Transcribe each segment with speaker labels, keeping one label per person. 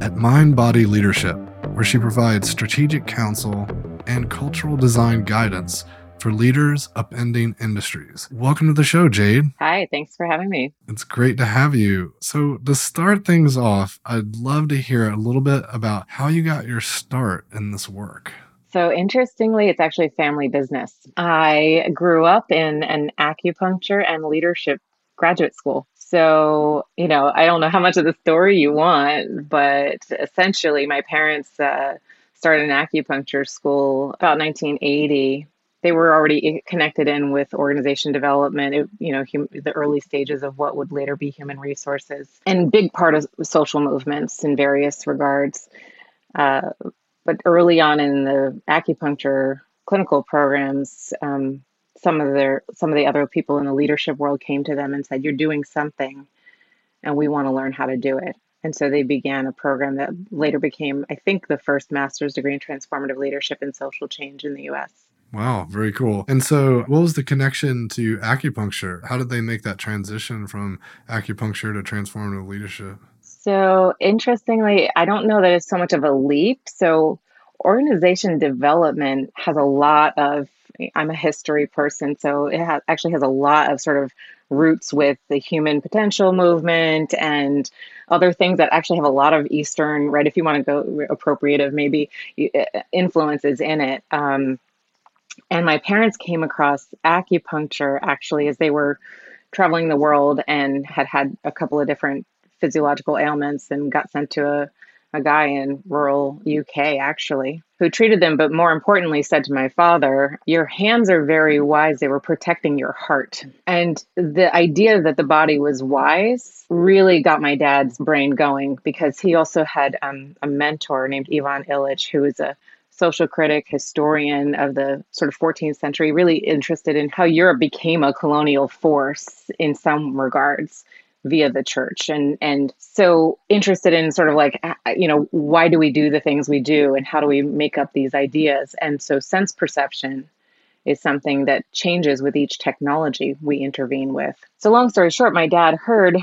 Speaker 1: at Mind Body Leadership, where she provides strategic counsel and cultural design guidance for leaders upending industries. Welcome to the show, Jade.
Speaker 2: Hi, thanks for having me.
Speaker 1: It's great to have you. So, to start things off, I'd love to hear a little bit about how you got your start in this work.
Speaker 2: So, interestingly, it's actually family business. I grew up in an acupuncture and leadership graduate school. So, you know, I don't know how much of the story you want, but essentially, my parents uh, started an acupuncture school about 1980. They were already connected in with organization development, it, you know, hum, the early stages of what would later be human resources, and big part of social movements in various regards. Uh, but early on in the acupuncture clinical programs, um, some of their some of the other people in the leadership world came to them and said you're doing something and we want to learn how to do it and so they began a program that later became i think the first master's degree in transformative leadership and social change in the us
Speaker 1: Wow, very cool. And so, what was the connection to acupuncture? How did they make that transition from acupuncture to transformative leadership?
Speaker 2: So, interestingly, I don't know that it's so much of a leap. So, organization development has a lot of I'm a history person, so it ha- actually has a lot of sort of roots with the human potential movement and other things that actually have a lot of Eastern, right? If you want to go appropriative, maybe uh, influences in it. Um, and my parents came across acupuncture actually as they were traveling the world and had had a couple of different physiological ailments and got sent to a a guy in rural UK actually who treated them, but more importantly said to my father, Your hands are very wise. They were protecting your heart. And the idea that the body was wise really got my dad's brain going because he also had um, a mentor named Ivan Illich, who was a social critic, historian of the sort of 14th century, really interested in how Europe became a colonial force in some regards via the church. And and so interested in sort of like uh, uh, you know why do we do the things we do and how do we make up these ideas? And so sense perception is something that changes with each technology we intervene with. So long story short my dad heard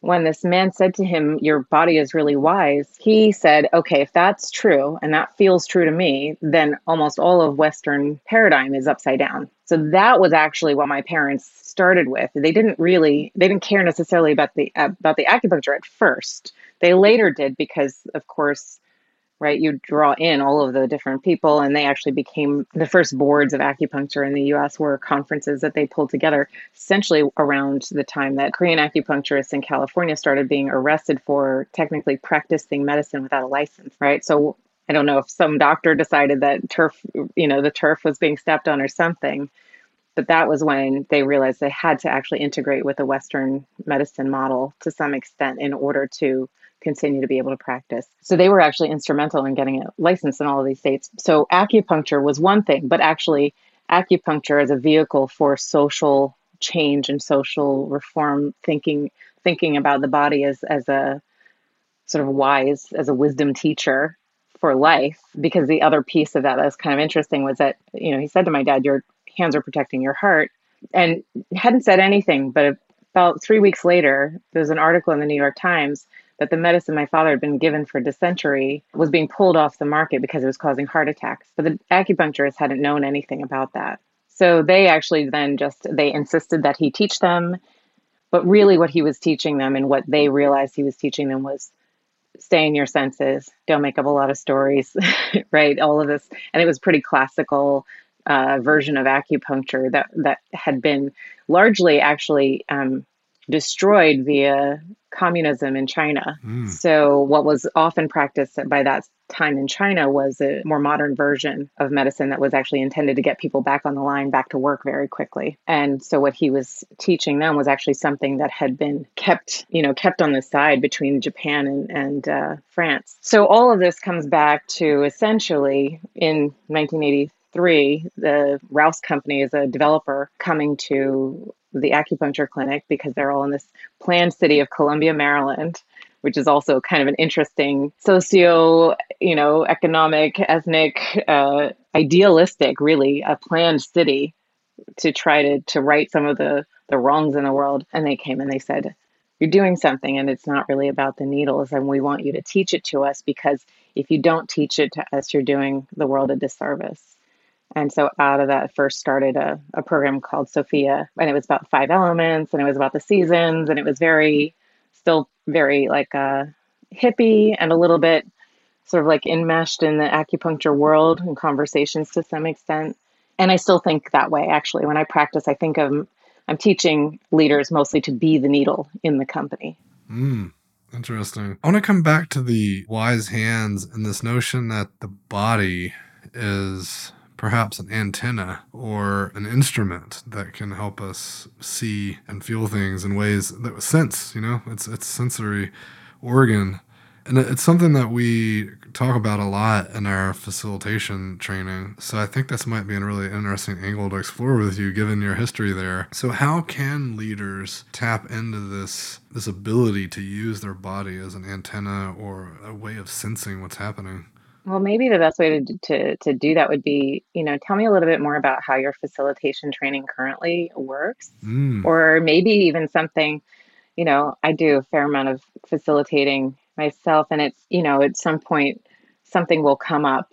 Speaker 2: when this man said to him, Your body is really wise, he said, Okay, if that's true and that feels true to me, then almost all of Western paradigm is upside down. So that was actually what my parents started with. They didn't really, they didn't care necessarily about the about the acupuncture at first. They later did because, of course, right? You draw in all of the different people, and they actually became the first boards of acupuncture in the US were conferences that they pulled together essentially around the time that Korean acupuncturists in California started being arrested for technically practicing medicine without a license, right? So I don't know if some doctor decided that turf, you know, the turf was being stepped on or something. But that was when they realized they had to actually integrate with the Western medicine model to some extent in order to continue to be able to practice. So they were actually instrumental in getting a license in all of these states. So acupuncture was one thing, but actually acupuncture as a vehicle for social change and social reform thinking thinking about the body as as a sort of wise as a wisdom teacher for life because the other piece of that that was kind of interesting was that you know he said to my dad your hands are protecting your heart and hadn't said anything but about three weeks later there was an article in the new york times that the medicine my father had been given for dysentery was being pulled off the market because it was causing heart attacks. But the acupuncturists hadn't known anything about that. So they actually then just they insisted that he teach them, but really what he was teaching them and what they realized he was teaching them was stay in your senses, don't make up a lot of stories, right? All of this, and it was pretty classical uh, version of acupuncture that that had been largely actually um, destroyed via communism in China. Mm. So, what was often practiced by that time in China was a more modern version of medicine that was actually intended to get people back on the line, back to work very quickly. And so what he was teaching them was actually something that had been kept, you know, kept on the side between Japan and, and uh, France. So all of this comes back to essentially in 1983, the Rouse Company is a developer coming to the acupuncture clinic because they're all in this planned city of Columbia, Maryland which is also kind of an interesting socio, you know, economic, ethnic, uh, idealistic, really, a planned city to try to to right some of the the wrongs in the world. And they came and they said, "You're doing something, and it's not really about the needles, and we want you to teach it to us because if you don't teach it to us, you're doing the world a disservice." And so out of that first started a, a program called Sophia, and it was about five elements, and it was about the seasons, and it was very still very like uh, hippie and a little bit sort of like enmeshed in the acupuncture world and conversations to some extent. And I still think that way actually. When I practice, I think I'm I'm teaching leaders mostly to be the needle in the company.
Speaker 1: Mm, interesting. I want to come back to the wise hands and this notion that the body is perhaps an antenna or an instrument that can help us see and feel things in ways that sense, you know, it's it's sensory organ. And it's something that we talk about a lot in our facilitation training. So I think this might be a really interesting angle to explore with you given your history there. So how can leaders tap into this this ability to use their body as an antenna or a way of sensing what's happening?
Speaker 2: Well, maybe the best way to, to, to do that would be, you know, tell me a little bit more about how your facilitation training currently works, mm. or maybe even something, you know, I do a fair amount of facilitating myself, and it's, you know, at some point something will come up,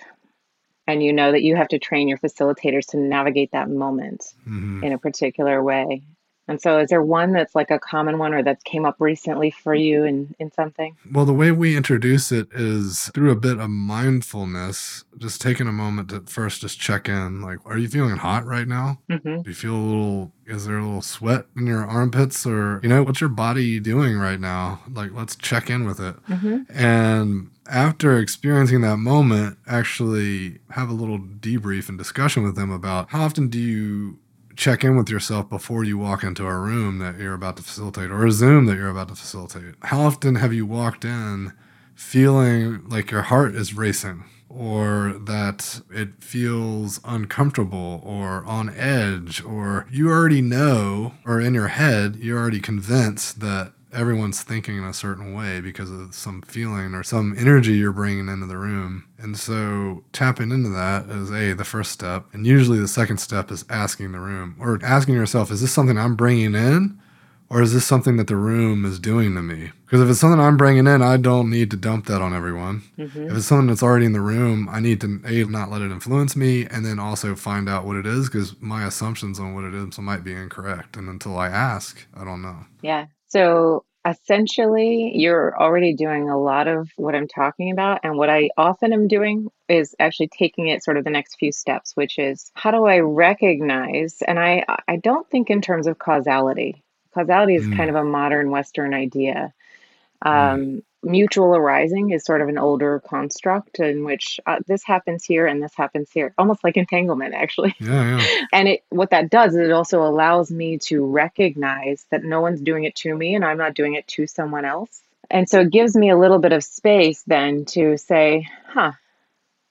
Speaker 2: and you know that you have to train your facilitators to navigate that moment mm-hmm. in a particular way. And so, is there one that's like a common one or that came up recently for you in, in something?
Speaker 1: Well, the way we introduce it is through a bit of mindfulness, just taking a moment to first just check in. Like, are you feeling hot right now? Mm-hmm. Do you feel a little, is there a little sweat in your armpits? Or, you know, what's your body doing right now? Like, let's check in with it. Mm-hmm. And after experiencing that moment, actually have a little debrief and discussion with them about how often do you check in with yourself before you walk into a room that you're about to facilitate or a Zoom that you're about to facilitate. How often have you walked in feeling like your heart is racing or that it feels uncomfortable or on edge or you already know or in your head you're already convinced that everyone's thinking in a certain way because of some feeling or some energy you're bringing into the room. And so tapping into that is a the first step, and usually the second step is asking the room or asking yourself, is this something I'm bringing in? Or is this something that the room is doing to me? Because if it's something I'm bringing in, I don't need to dump that on everyone. Mm-hmm. If it's something that's already in the room, I need to a not let it influence me, and then also find out what it is because my assumptions on what it is might be incorrect. And until I ask, I don't know.
Speaker 2: Yeah, so essentially, you're already doing a lot of what I'm talking about. And what I often am doing is actually taking it sort of the next few steps, which is how do I recognize? And I, I don't think in terms of causality. Causality is mm. kind of a modern Western idea. Um, mm mutual arising is sort of an older construct in which uh, this happens here and this happens here almost like entanglement actually.
Speaker 1: Yeah, yeah.
Speaker 2: and it what that does is it also allows me to recognize that no one's doing it to me and i'm not doing it to someone else. And so it gives me a little bit of space then to say huh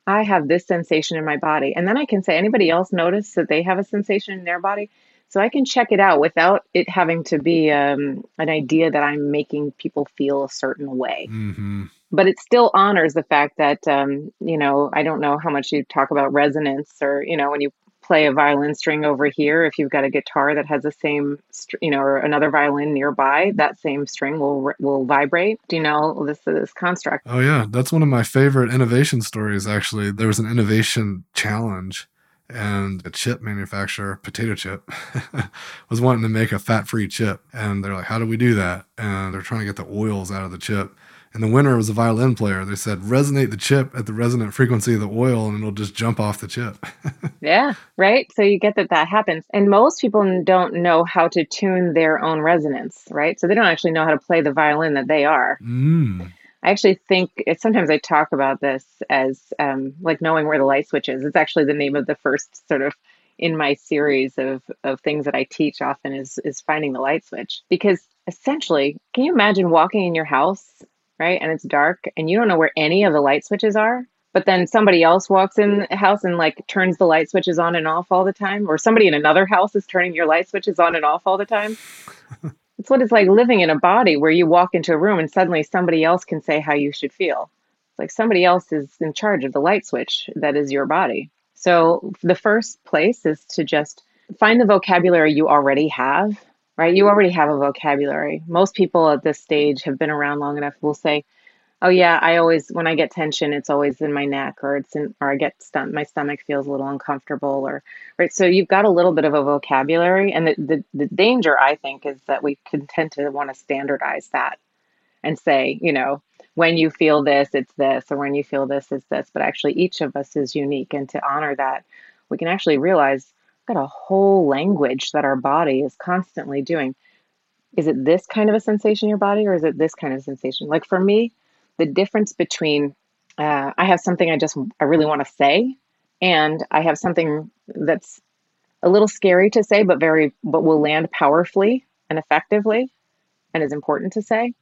Speaker 2: i have this sensation in my body. And then i can say anybody else notice that they have a sensation in their body so I can check it out without it having to be um, an idea that I'm making people feel a certain way. Mm-hmm. But it still honors the fact that, um, you know, I don't know how much you talk about resonance or, you know, when you play a violin string over here, if you've got a guitar that has the same, you know, or another violin nearby, that same string will will vibrate. Do you know this this construct?
Speaker 1: Oh yeah, that's one of my favorite innovation stories. Actually, there was an innovation challenge and a chip manufacturer, potato chip, was wanting to make a fat free chip. And they're like, how do we do that? And they're trying to get the oils out of the chip. And the winner was a violin player. They said, resonate the chip at the resonant frequency of the oil and it'll just jump off the chip.
Speaker 2: yeah, right. So you get that that happens. And most people don't know how to tune their own resonance, right? So they don't actually know how to play the violin that they are. Mm. I actually think sometimes I talk about this as um, like knowing where the light switch is. It's actually the name of the first sort of in my series of, of things that I teach often is is finding the light switch because essentially, can you imagine walking in your house, right? And it's dark and you don't know where any of the light switches are, but then somebody else walks in the house and like turns the light switches on and off all the time, or somebody in another house is turning your light switches on and off all the time. it's what it's like living in a body where you walk into a room and suddenly somebody else can say how you should feel. It's like somebody else is in charge of the light switch that is your body. So the first place is to just find the vocabulary you already have, right? You already have a vocabulary. Most people at this stage have been around long enough will say, "Oh yeah, I always when I get tension, it's always in my neck or it's in or I get st- my stomach feels a little uncomfortable or right." So you've got a little bit of a vocabulary and the the, the danger I think is that we can tend to want to standardize that and say, you know, when you feel this, it's this, or when you feel this, it's this. But actually, each of us is unique. And to honor that, we can actually realize we've got a whole language that our body is constantly doing. Is it this kind of a sensation in your body, or is it this kind of sensation? Like for me, the difference between uh, I have something I just I really want to say, and I have something that's a little scary to say, but very but will land powerfully and effectively, and is important to say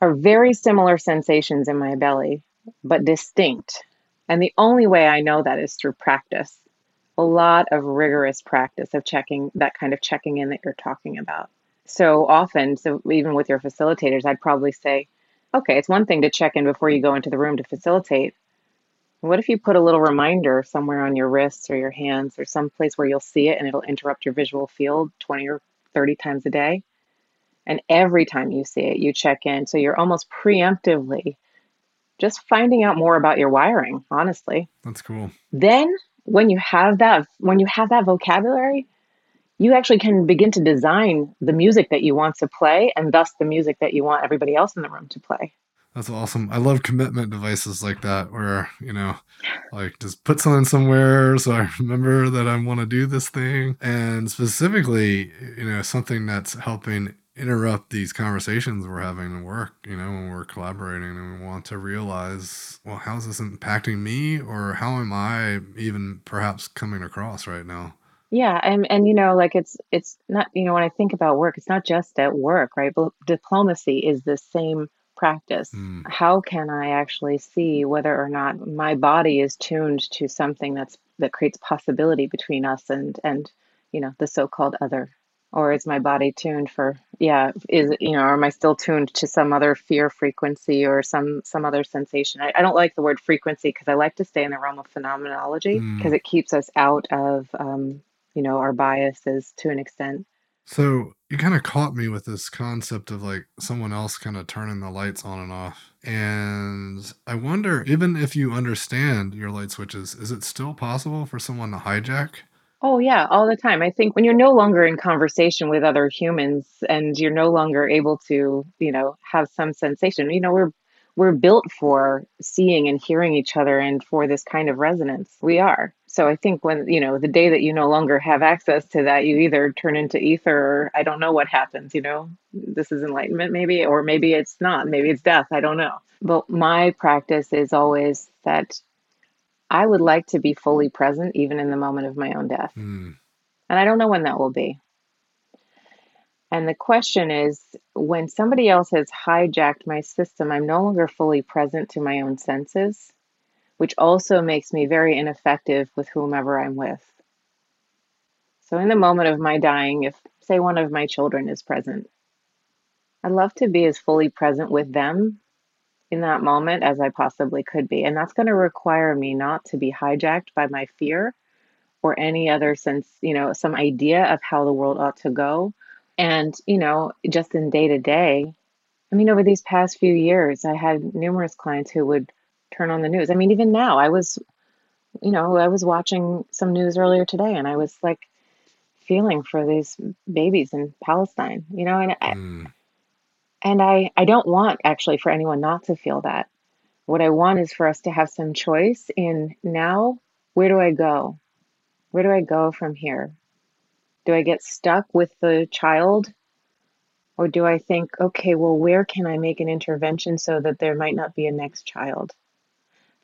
Speaker 2: are very similar sensations in my belly, but distinct. And the only way I know that is through practice. A lot of rigorous practice of checking that kind of checking in that you're talking about. So often, so even with your facilitators, I'd probably say, okay, it's one thing to check in before you go into the room to facilitate. What if you put a little reminder somewhere on your wrists or your hands or some place where you'll see it and it'll interrupt your visual field 20 or 30 times a day? And every time you see it, you check in. So you're almost preemptively just finding out more about your wiring, honestly.
Speaker 1: That's cool.
Speaker 2: Then when you have that when you have that vocabulary, you actually can begin to design the music that you want to play and thus the music that you want everybody else in the room to play.
Speaker 1: That's awesome. I love commitment devices like that where, you know, like just put something somewhere so I remember that I want to do this thing. And specifically, you know, something that's helping interrupt these conversations we're having at work, you know, when we're collaborating and we want to realize, well, how's this impacting me or how am I even perhaps coming across right now?
Speaker 2: Yeah, and and you know, like it's it's not you know when I think about work, it's not just at work, right? But diplomacy is the same practice. Mm. How can I actually see whether or not my body is tuned to something that's that creates possibility between us and and you know the so-called other or is my body tuned for yeah is you know or am i still tuned to some other fear frequency or some some other sensation i, I don't like the word frequency because i like to stay in the realm of phenomenology because mm. it keeps us out of um, you know our biases to an extent
Speaker 1: so you kind of caught me with this concept of like someone else kind of turning the lights on and off and i wonder even if you understand your light switches is it still possible for someone to hijack
Speaker 2: Oh, yeah, all the time. I think when you're no longer in conversation with other humans and you're no longer able to, you know, have some sensation, you know, we're we're built for seeing and hearing each other and for this kind of resonance. We are. So I think when, you know, the day that you no longer have access to that, you either turn into ether or I don't know what happens, you know. This is enlightenment maybe or maybe it's not. Maybe it's death, I don't know. But my practice is always that I would like to be fully present even in the moment of my own death. Mm. And I don't know when that will be. And the question is when somebody else has hijacked my system, I'm no longer fully present to my own senses, which also makes me very ineffective with whomever I'm with. So, in the moment of my dying, if, say, one of my children is present, I'd love to be as fully present with them in that moment as I possibly could be. And that's going to require me not to be hijacked by my fear or any other sense, you know, some idea of how the world ought to go. And, you know, just in day to day, I mean, over these past few years, I had numerous clients who would turn on the news. I mean, even now, I was, you know, I was watching some news earlier today and I was like feeling for these babies in Palestine, you know, and mm. I, and I, I don't want actually for anyone not to feel that. What I want is for us to have some choice in now, where do I go? Where do I go from here? Do I get stuck with the child Or do I think, okay, well, where can I make an intervention so that there might not be a next child?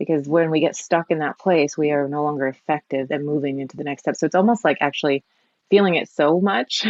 Speaker 2: Because when we get stuck in that place, we are no longer effective at moving into the next step. So it's almost like actually feeling it so much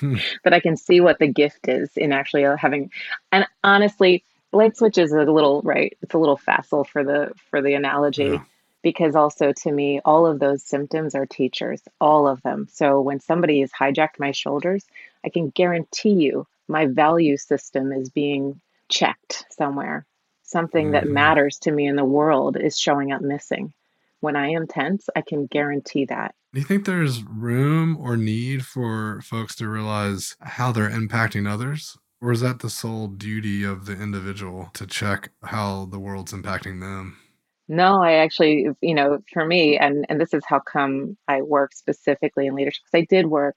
Speaker 2: hmm. that I can see what the gift is in actually having. And honestly, light switch is a little right. It's a little facile for the for the analogy. Yeah because also to me all of those symptoms are teachers all of them so when somebody has hijacked my shoulders i can guarantee you my value system is being checked somewhere something mm-hmm. that matters to me in the world is showing up missing. When i am tense i can guarantee that.
Speaker 1: Do you think there's room or need for folks to realize how they're impacting others? Or is that the sole duty of the individual to check how the world's impacting them?
Speaker 2: No, I actually, you know, for me, and and this is how come I work specifically in leadership because I did work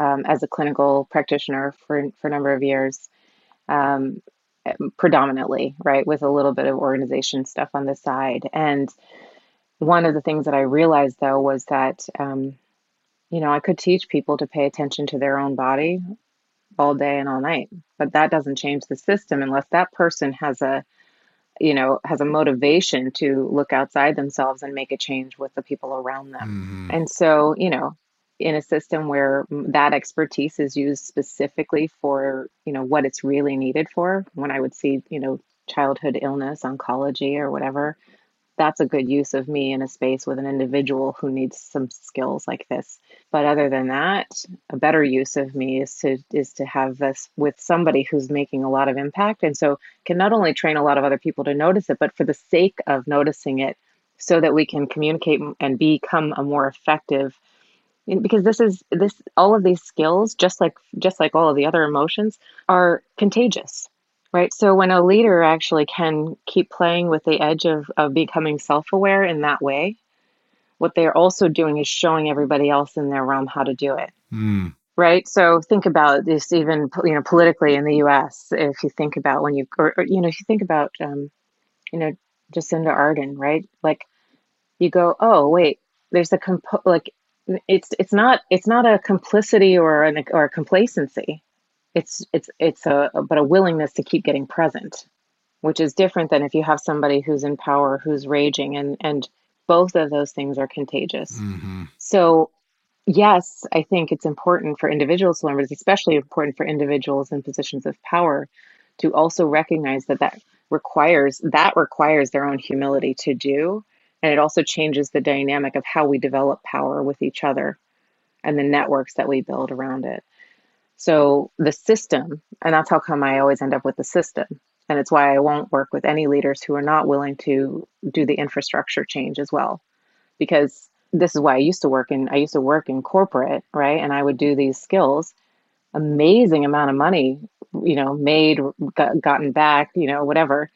Speaker 2: um, as a clinical practitioner for for a number of years, um, predominantly, right, with a little bit of organization stuff on the side. And one of the things that I realized though was that, um, you know, I could teach people to pay attention to their own body all day and all night, but that doesn't change the system unless that person has a you know has a motivation to look outside themselves and make a change with the people around them mm-hmm. and so you know in a system where that expertise is used specifically for you know what it's really needed for when i would see you know childhood illness oncology or whatever that's a good use of me in a space with an individual who needs some skills like this. But other than that, a better use of me is to is to have this with somebody who's making a lot of impact and so can not only train a lot of other people to notice it, but for the sake of noticing it so that we can communicate and become a more effective because this is this all of these skills just like just like all of the other emotions are contagious Right. So when a leader actually can keep playing with the edge of, of becoming self aware in that way, what they're also doing is showing everybody else in their realm how to do it. Mm. Right. So think about this even, you know, politically in the US, if you think about when you, or, or you know, if you think about, um, you know, Jacinda Ardern, right? Like you go, oh, wait, there's a, comp- like, it's, it's not, it's not a complicity or an, or a complacency it's it's it's a but a willingness to keep getting present which is different than if you have somebody who's in power who's raging and and both of those things are contagious mm-hmm. so yes i think it's important for individuals to learn but it's especially important for individuals in positions of power to also recognize that that requires that requires their own humility to do and it also changes the dynamic of how we develop power with each other and the networks that we build around it so the system, and that's how come I always end up with the system. And it's why I won't work with any leaders who are not willing to do the infrastructure change as well. Because this is why I used to work in I used to work in corporate, right? And I would do these skills, amazing amount of money, you know, made, got, gotten back, you know, whatever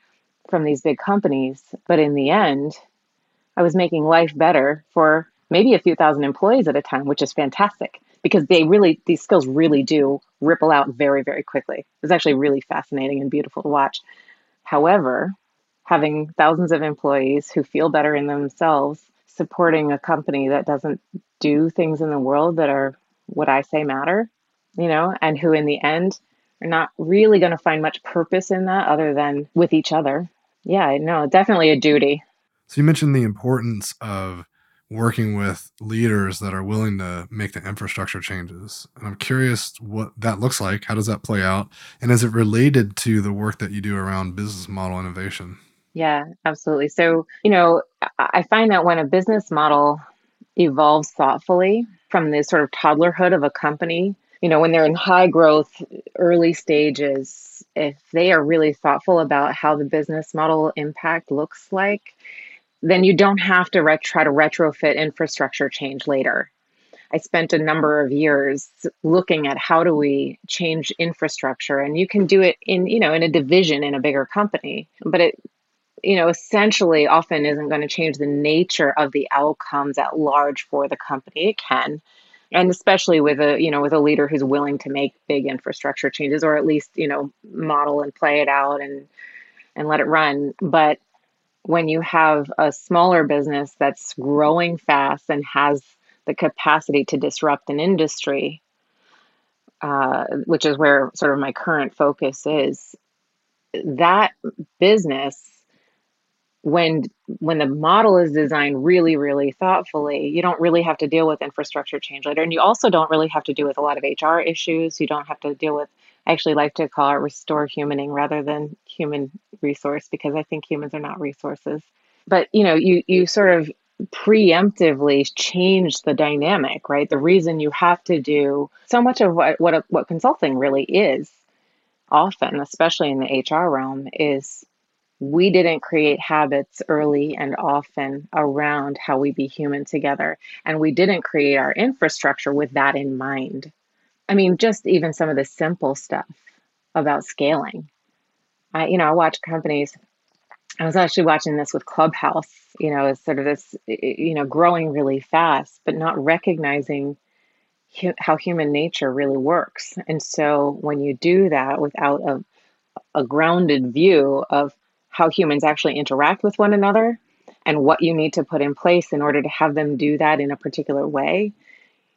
Speaker 2: from these big companies. But in the end, I was making life better for maybe a few thousand employees at a time, which is fantastic because they really these skills really do ripple out very very quickly. It's actually really fascinating and beautiful to watch. However having thousands of employees who feel better in themselves supporting a company that doesn't do things in the world that are what i say matter you know and who in the end are not really going to find much purpose in that other than with each other. Yeah no definitely a duty
Speaker 1: so you mentioned the importance of working with leaders that are willing to make the infrastructure changes. And I'm curious what that looks like. How does that play out? And is it related to the work that you do around business model innovation?
Speaker 2: Yeah, absolutely. So, you know, I find that when a business model evolves thoughtfully from the sort of toddlerhood of a company, you know, when they're in high growth, early stages, if they are really thoughtful about how the business model impact looks like, then you don't have to ret- try to retrofit infrastructure change later. I spent a number of years looking at how do we change infrastructure and you can do it in you know in a division in a bigger company but it you know essentially often isn't going to change the nature of the outcomes at large for the company it can and especially with a you know with a leader who's willing to make big infrastructure changes or at least you know model and play it out and and let it run but when you have a smaller business that's growing fast and has the capacity to disrupt an industry uh, which is where sort of my current focus is, that business when when the model is designed really really thoughtfully you don't really have to deal with infrastructure change later. And you also don't really have to deal with a lot of hr issues. You don't have to deal with i actually like to call it restore humaning rather than human resource because i think humans are not resources but you know you you sort of preemptively change the dynamic right the reason you have to do so much of what what, what consulting really is often especially in the hr realm is we didn't create habits early and often around how we be human together. And we didn't create our infrastructure with that in mind. I mean, just even some of the simple stuff about scaling. I, you know, I watch companies. I was actually watching this with Clubhouse, you know, as sort of this, you know, growing really fast, but not recognizing hu- how human nature really works. And so when you do that without a, a grounded view of how humans actually interact with one another and what you need to put in place in order to have them do that in a particular way,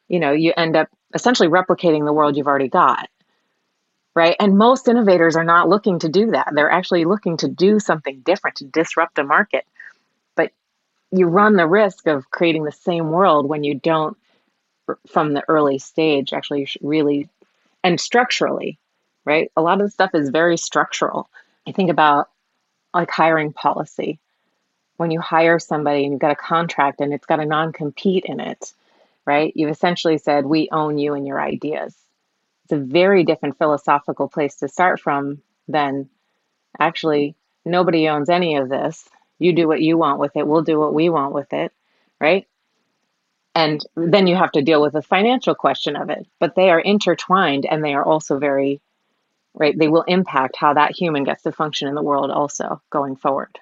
Speaker 2: you know, you end up essentially replicating the world you've already got. Right. And most innovators are not looking to do that. They're actually looking to do something different to disrupt the market. But you run the risk of creating the same world when you don't, from the early stage, actually really and structurally, right? A lot of the stuff is very structural. I think about like hiring policy. When you hire somebody and you've got a contract and it's got a non compete in it, right? You've essentially said, We own you and your ideas. It's a very different philosophical place to start from than actually, nobody owns any of this. You do what you want with it, we'll do what we want with it, right? And then you have to deal with the financial question of it. But they are intertwined and they are also very right? They will impact how that human gets to function in the world also going forward.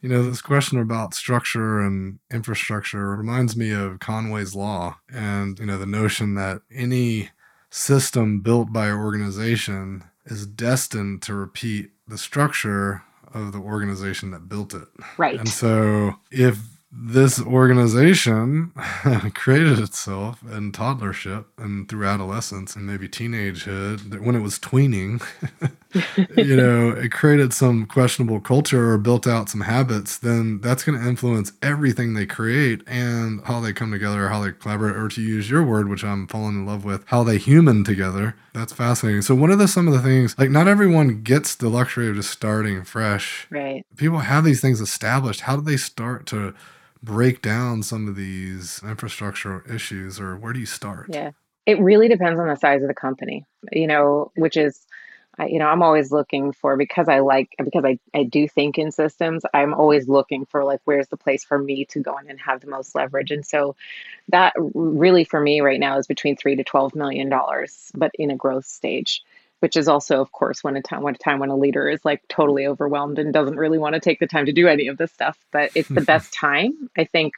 Speaker 1: You know, this question about structure and infrastructure reminds me of Conway's Law and, you know, the notion that any system built by an organization is destined to repeat the structure of the organization that built it.
Speaker 2: Right.
Speaker 1: And so if this organization created itself in toddlership and through adolescence and maybe teenagehood when it was tweening you know it created some questionable culture or built out some habits then that's going to influence everything they create and how they come together how they collaborate or to use your word which i'm falling in love with how they human together. That's fascinating. So what are the some of the things like not everyone gets the luxury of just starting fresh.
Speaker 2: Right.
Speaker 1: People have these things established. How do they start to break down some of these infrastructure issues or where do you start?
Speaker 2: Yeah. It really depends on the size of the company, you know, which is, you know, I'm always looking for because I like, because I, I do think in systems, I'm always looking for like, where's the place for me to go in and have the most leverage. And so that really for me right now is between three to $12 million, but in a growth stage which is also, of course, when a time when a time when a leader is like totally overwhelmed and doesn't really want to take the time to do any of this stuff. But it's the best time, I think,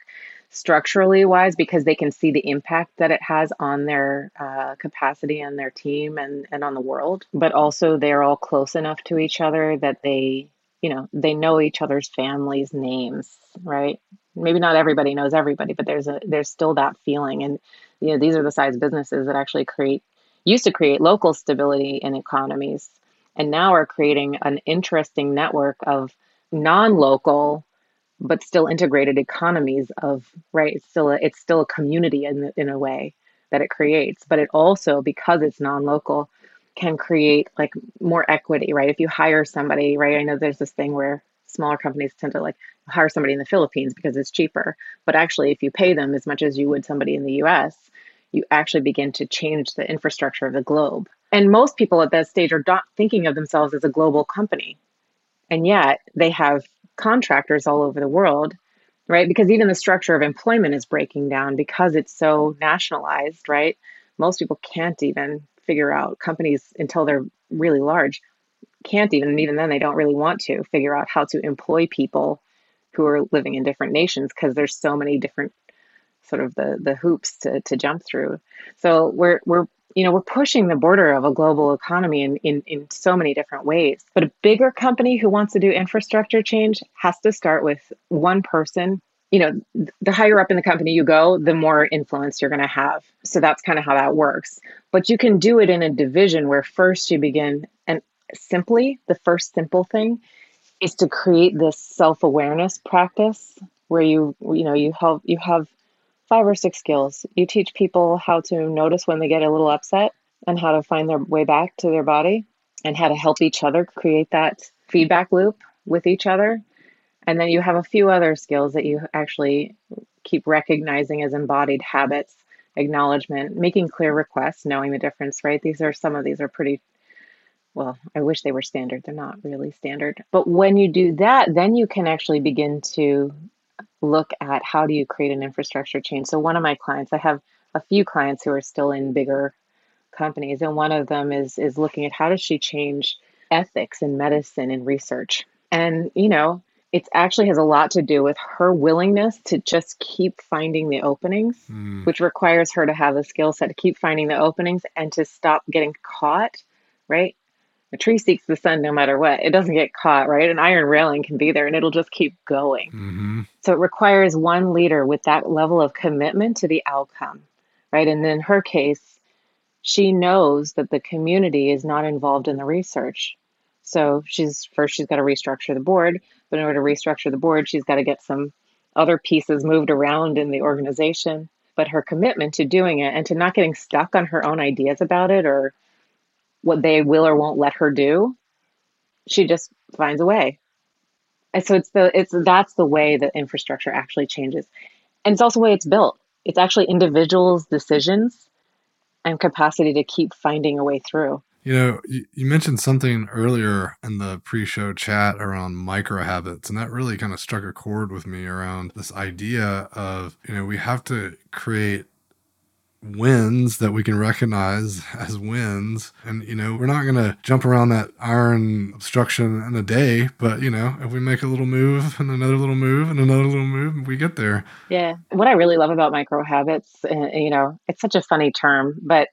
Speaker 2: structurally wise, because they can see the impact that it has on their uh, capacity and their team and and on the world. But also, they're all close enough to each other that they, you know, they know each other's families' names, right? Maybe not everybody knows everybody, but there's a there's still that feeling and you know these are the size businesses that actually create used to create local stability in economies and now are creating an interesting network of non-local but still integrated economies of right it's still a, it's still a community in in a way that it creates but it also because it's non-local can create like more equity right? If you hire somebody right i know there's this thing where smaller companies tend to like hire somebody in the philippines because it's cheaper but actually if you pay them as much as you would somebody in the us you actually begin to change the infrastructure of the globe. And most people at that stage are not thinking of themselves as a global company. And yet they have contractors all over the world, right? Because even the structure of employment is breaking down because it's so nationalized, right? Most people can't even figure out companies until they're really large can't even and even then they don't really want to figure out how to employ people who are living in different nations because there's so many different sort of the the hoops to to jump through. So we're we're you know we're pushing the border of a global economy in, in in so many different ways. But a bigger company who wants to do infrastructure change has to start with one person you know, the higher up in the company you go, the more influence you're going to have. So that's kind of how that works. But you can do it in a division where first you begin, and simply, the first simple thing is to create this self-awareness practice where you you know you have you have five or six skills. You teach people how to notice when they get a little upset and how to find their way back to their body and how to help each other create that feedback loop with each other. And then you have a few other skills that you actually keep recognizing as embodied habits, acknowledgement, making clear requests, knowing the difference, right? These are some of these are pretty well, I wish they were standard. They're not really standard. But when you do that, then you can actually begin to look at how do you create an infrastructure change. So one of my clients, I have a few clients who are still in bigger companies, and one of them is is looking at how does she change ethics in medicine and research. And you know, it actually has a lot to do with her willingness to just keep finding the openings, mm. which requires her to have a skill set to keep finding the openings and to stop getting caught, right? A tree seeks the sun no matter what. It doesn't get caught, right? An iron railing can be there and it'll just keep going. Mm-hmm. So it requires one leader with that level of commitment to the outcome, right? And in her case, she knows that the community is not involved in the research. So she's first she's got to restructure the board, but in order to restructure the board, she's got to get some other pieces moved around in the organization. But her commitment to doing it and to not getting stuck on her own ideas about it or what they will or won't let her do, she just finds a way. And so it's the it's that's the way that infrastructure actually changes. And it's also the way it's built. It's actually individuals' decisions and capacity to keep finding a way through.
Speaker 1: You know, you, you mentioned something earlier in the pre-show chat around micro habits, and that really kind of struck a chord with me around this idea of, you know, we have to create wins that we can recognize as wins. And, you know, we're not going to jump around that iron obstruction in a day, but, you know, if we make a little move and another little move and another little move, we get there.
Speaker 2: Yeah. What I really love about micro habits, uh, you know, it's such a funny term, but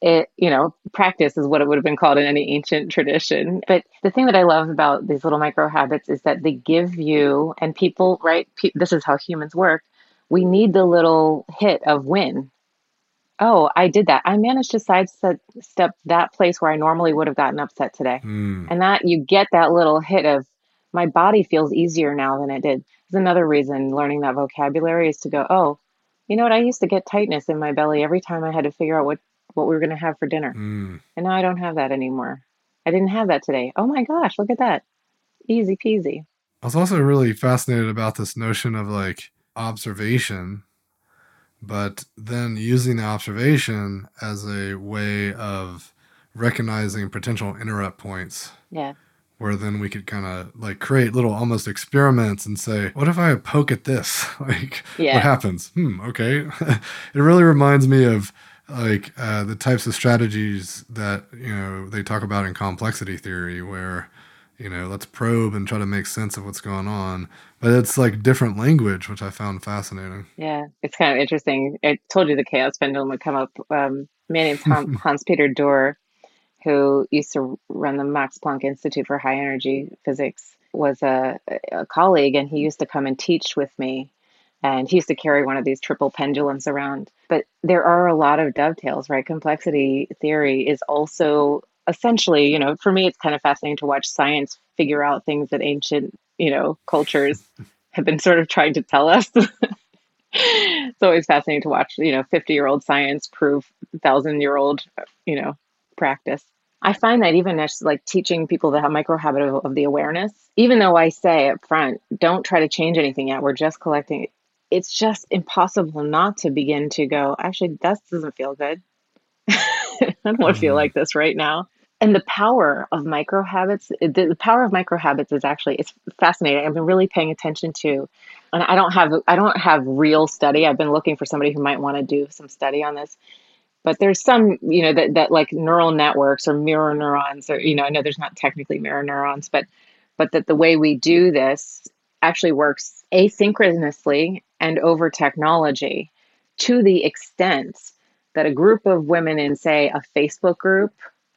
Speaker 2: it, you know, practice is what it would have been called in any ancient tradition. But the thing that I love about these little micro habits is that they give you, and people, right? Pe- this is how humans work. We need the little hit of win oh, I did that. I managed to sidestep that place where I normally would have gotten upset today. Mm. And that you get that little hit of my body feels easier now than it did. Is another reason learning that vocabulary is to go, oh, you know what? I used to get tightness in my belly every time I had to figure out what, what we were going to have for dinner. Mm. And now I don't have that anymore. I didn't have that today. Oh my gosh, look at that. Easy peasy.
Speaker 1: I was also really fascinated about this notion of like observation but then using the observation as a way of recognizing potential interrupt points.
Speaker 2: Yeah.
Speaker 1: Where then we could kind of like create little almost experiments and say, what if I poke at this? like, yeah. what happens? Hmm, okay. it really reminds me of like uh, the types of strategies that, you know, they talk about in complexity theory, where you know, let's probe and try to make sense of what's going on. But it's like different language, which I found fascinating.
Speaker 2: Yeah, it's kind of interesting. I told you the chaos pendulum would come up. Um, a man named Hans Peter Dürr, who used to run the Max Planck Institute for High Energy Physics, was a, a colleague, and he used to come and teach with me. And he used to carry one of these triple pendulums around. But there are a lot of dovetails, right? Complexity theory is also essentially, you know, for me, it's kind of fascinating to watch science figure out things that ancient, you know, cultures have been sort of trying to tell us. it's always fascinating to watch, you know, 50 year old science prove thousand year old, you know, practice. I find that even as like teaching people that have micro habit of, of the awareness, even though I say up front, don't try to change anything yet, we're just collecting. It's just impossible not to begin to go, actually, that doesn't feel good. I don't want to feel mm-hmm. like this right now. And the power of micro habits, the, power of micro habits is actually it's fascinating. I've been really paying attention to, and I don't have I don't have real study. I've been looking for somebody who might want to do some study on this. But there's some, you know, that, that like neural networks or mirror neurons, or you know, I know there's not technically mirror neurons, but but that the way we do this actually works asynchronously and over technology to the extent that a group of women in, say, a Facebook group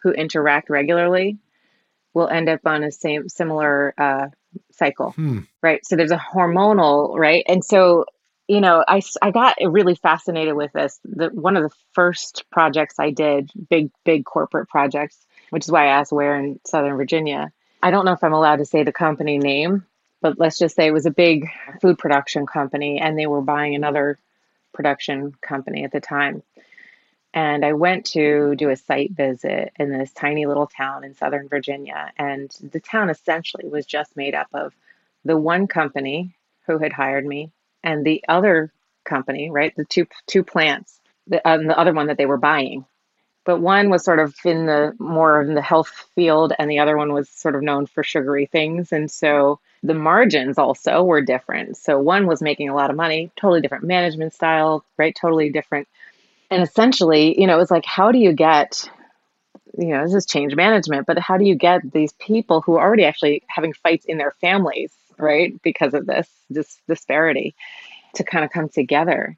Speaker 2: who interact regularly will end up on a same similar uh, cycle,
Speaker 1: Hmm.
Speaker 2: right? So there's a hormonal, right? And so, you know, I, I got really fascinated with this. The, one of the first projects I did, big, big corporate projects, which is why I asked where in Southern Virginia. I don't know if I'm allowed to say the company name, but let's just say it was a big food production company and they were buying another production company at the time. And I went to do a site visit in this tiny little town in Southern Virginia. And the town essentially was just made up of the one company who had hired me and the other company, right? The two two plants, the, um, the other one that they were buying. But one was sort of in the more in the health field, and the other one was sort of known for sugary things. And so the margins also were different. So one was making a lot of money, totally different management style, right? Totally different and essentially, you know, it was like, how do you get, you know, this is change management, but how do you get these people who are already actually having fights in their families, right, because of this this disparity, to kind of come together?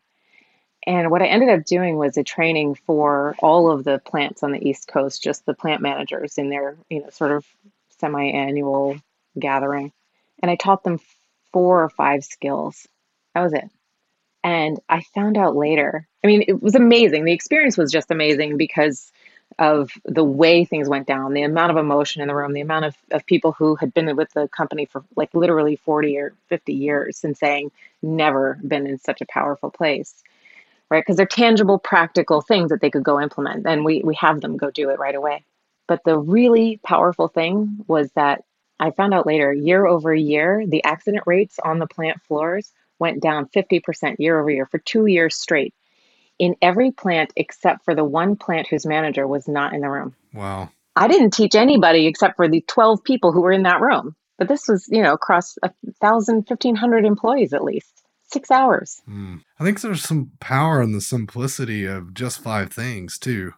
Speaker 2: And what I ended up doing was a training for all of the plants on the East Coast, just the plant managers in their, you know, sort of semi-annual gathering, and I taught them four or five skills. That was it. And I found out later, I mean, it was amazing. The experience was just amazing because of the way things went down, the amount of emotion in the room, the amount of, of people who had been with the company for like literally 40 or 50 years and saying, never been in such a powerful place, right? Because they're tangible, practical things that they could go implement. And we, we have them go do it right away. But the really powerful thing was that I found out later, year over year, the accident rates on the plant floors went down 50% year over year for two years straight in every plant except for the one plant whose manager was not in the room.
Speaker 1: Wow.
Speaker 2: I didn't teach anybody except for the 12 people who were in that room. But this was, you know, across a thousand, fifteen hundred employees at least. Six hours.
Speaker 1: Hmm. I think there's some power in the simplicity of just five things too,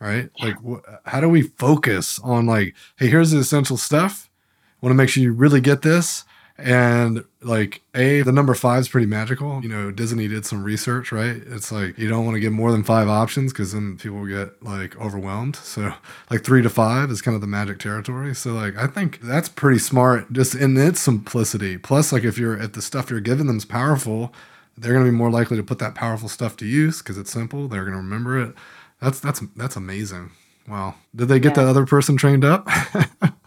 Speaker 1: right? Like, wh- how do we focus on like, hey, here's the essential stuff. Want to make sure you really get this. And like, a the number five is pretty magical. You know, Disney did some research, right? It's like you don't want to give more than five options because then people get like overwhelmed. So like three to five is kind of the magic territory. So like, I think that's pretty smart, just in its simplicity. Plus, like, if you're if the stuff you're giving them is powerful, they're going to be more likely to put that powerful stuff to use because it's simple. They're going to remember it. That's that's that's amazing. Wow. Did they get
Speaker 2: Yeah.
Speaker 1: that other person trained up?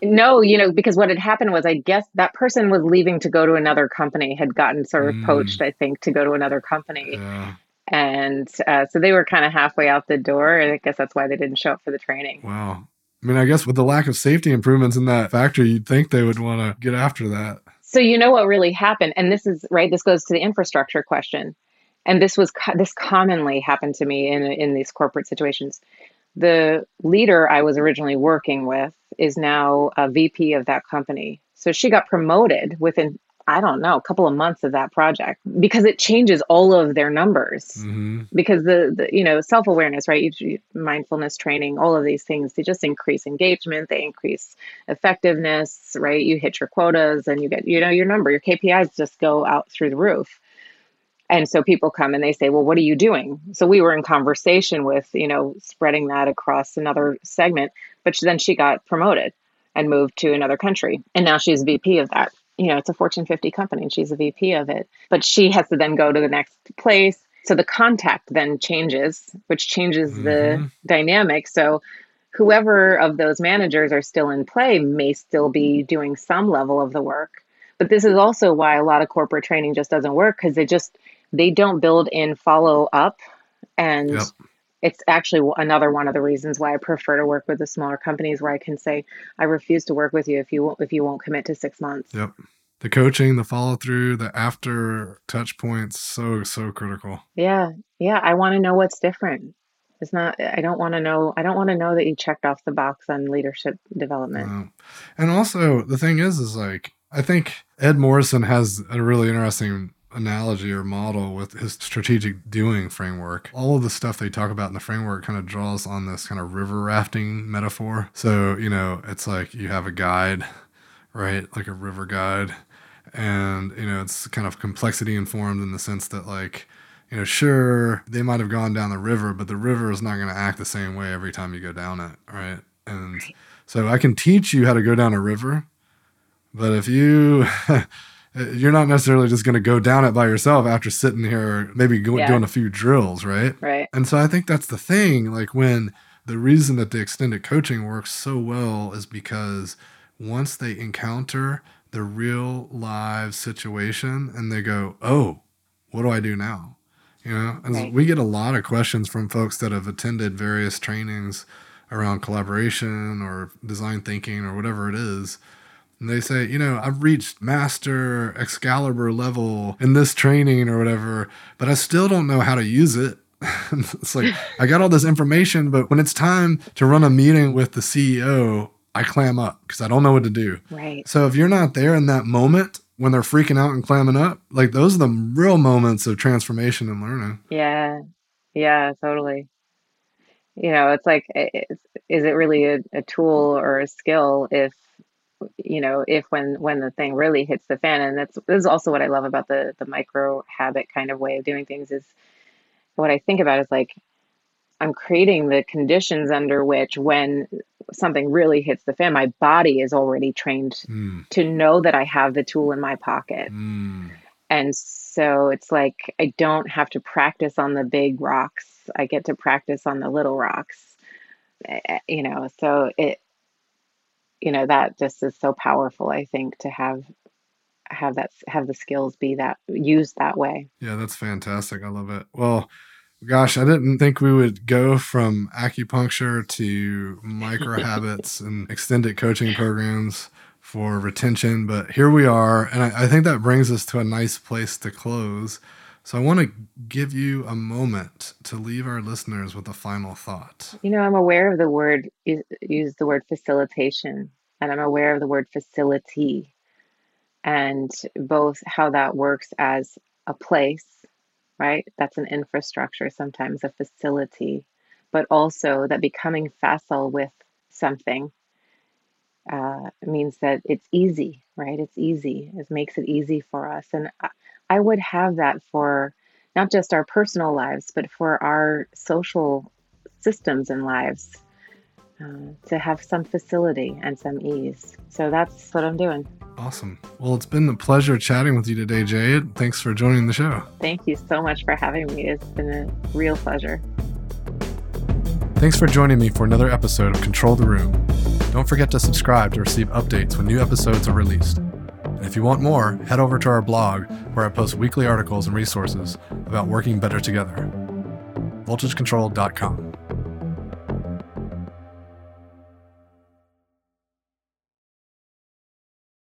Speaker 2: No, you know, because what had happened was I guess that person was leaving to go to another company, had gotten sort of
Speaker 1: Mm.
Speaker 2: poached, I think, to go to another company.
Speaker 1: yeah.
Speaker 2: And uh, so they were kind of halfway out the door. And I guess that's why they didn't show up for the training.
Speaker 1: Wow. I mean, I guess with the lack of safety improvements in that factory, you'd think they would want to get after that.
Speaker 2: So you know what really happened, and this is right. This goes to the infrastructure question, and this was this commonly happened to me in in these corporate situations. The leader I was originally working with is now a VP of that company. So she got promoted within I don't know a couple of months of that project because it changes all of their numbers.
Speaker 1: Hmm
Speaker 2: because the, the you know self-awareness right? You- you- mindfulness training all of these things they just increase engagement they increase effectiveness right? You hit your quotas and you get you know your number your kpis just go out through the roof and so people come and they say well what are you doing? So we were in conversation with you know spreading that across another segment but then she got promoted and moved to another country. And now she's vp of that. You know it's a fortune 50 company and she's a vp of it. But she has to then go to the next place. So the contact then changes which changes the
Speaker 1: Mhm.
Speaker 2: dynamic. So whoever of those managers are still in play may still be doing some level of the work. But this is also why a lot of corporate training just doesn't work because they just they don't build in follow up and
Speaker 1: Yep.
Speaker 2: it's actually another one of the reasons why I prefer to work with the smaller companies where I can say I refuse to work with you if you won't if you won't commit to 6 months.
Speaker 1: Yep. The coaching, the follow through, the after touch points, so, so critical.
Speaker 2: Yeah. Yeah, I want to know what's different. It's not I don't want to know I don't want to know that you checked off the box on leadership development.
Speaker 1: And also, the thing is, is like, I think Ed Morrison has a really interesting analogy or model with his strategic doing framework. All of the stuff they talk about in the framework kind of draws on this kind of river rafting metaphor. So, you know, it's like you have a guide, right? Like a river guide. And, you know, it's kind of complexity informed in the sense that, like, you know, sure, they might have gone down the river, but the river is not going to act the same way every time you go down it, right? And so I can teach you how to go down a river, But if you Uh, you're not necessarily just going to go down it by yourself after sitting here, maybe go,
Speaker 2: Yeah.
Speaker 1: doing a few drills, right?
Speaker 2: Right.
Speaker 1: And so I think that's the thing. Like when the reason that the extended coaching works so well is because once they encounter the real live situation and they go, oh, what do I do now? You know, and
Speaker 2: Right.
Speaker 1: we get a lot of questions from folks that have attended various trainings around collaboration or design thinking or whatever it is. And they say, you know, I've reached master Excalibur level in this training or whatever, but I still don't know how to use it. it's like, I got all this information, but when it's time to run a meeting with the CEO, I clam up because I don't know what to do.
Speaker 2: Right.
Speaker 1: So if you're not there in that moment when they're freaking out and clamming up, like those are the real moments of transformation and learning.
Speaker 2: Yeah. Yeah, totally. You know, it's like—is is it really a, a tool or a skill if, you know, if when when the thing really hits the fan, and that's this is also what I love about the the micro habit kind of way of doing things is what I think about is like I'm creating the conditions under which when something really hits the fan, my body is already trained
Speaker 1: Mm,
Speaker 2: to know that I have the tool in my pocket.
Speaker 1: mm,
Speaker 2: And so it's like I don't have to practice on the big rocks. I get to practice on the little rocks. Eh, eh, You know, so it you know that just is so powerful I think to have have that have the skills be that used that way.
Speaker 1: yeah, that's fantastic. I love it. Well, gosh, I didn't think we would go from acupuncture to micro habits and extended coaching programs for retention, but here we are. And I, I think that brings us to a nice place to close. So I want to give you a moment to leave our listeners with a final thought.
Speaker 2: You know, I'm aware of the word use the word facilitation and I'm aware of the word facility and both how that works as a place, right? That's an infrastructure, sometimes a facility, but also that becoming facile with something uh, means that it's easy, right? It's easy. It makes it easy for us. And I, would have that for not just our personal lives, but for our social systems and lives uh, to have some facility and some ease. So that's what I'm doing.
Speaker 1: Awesome. Well, it's been a pleasure chatting with you today, Jade. Thanks for joining the show.
Speaker 2: Thank you so much for having me. It's been a real pleasure.
Speaker 1: Thanks for joining me for another episode of Control the Room. Don't forget to subscribe to receive updates when new episodes are released. And if you want more, head over to our blog where I post weekly articles and resources about working better together. VoltageControl.com.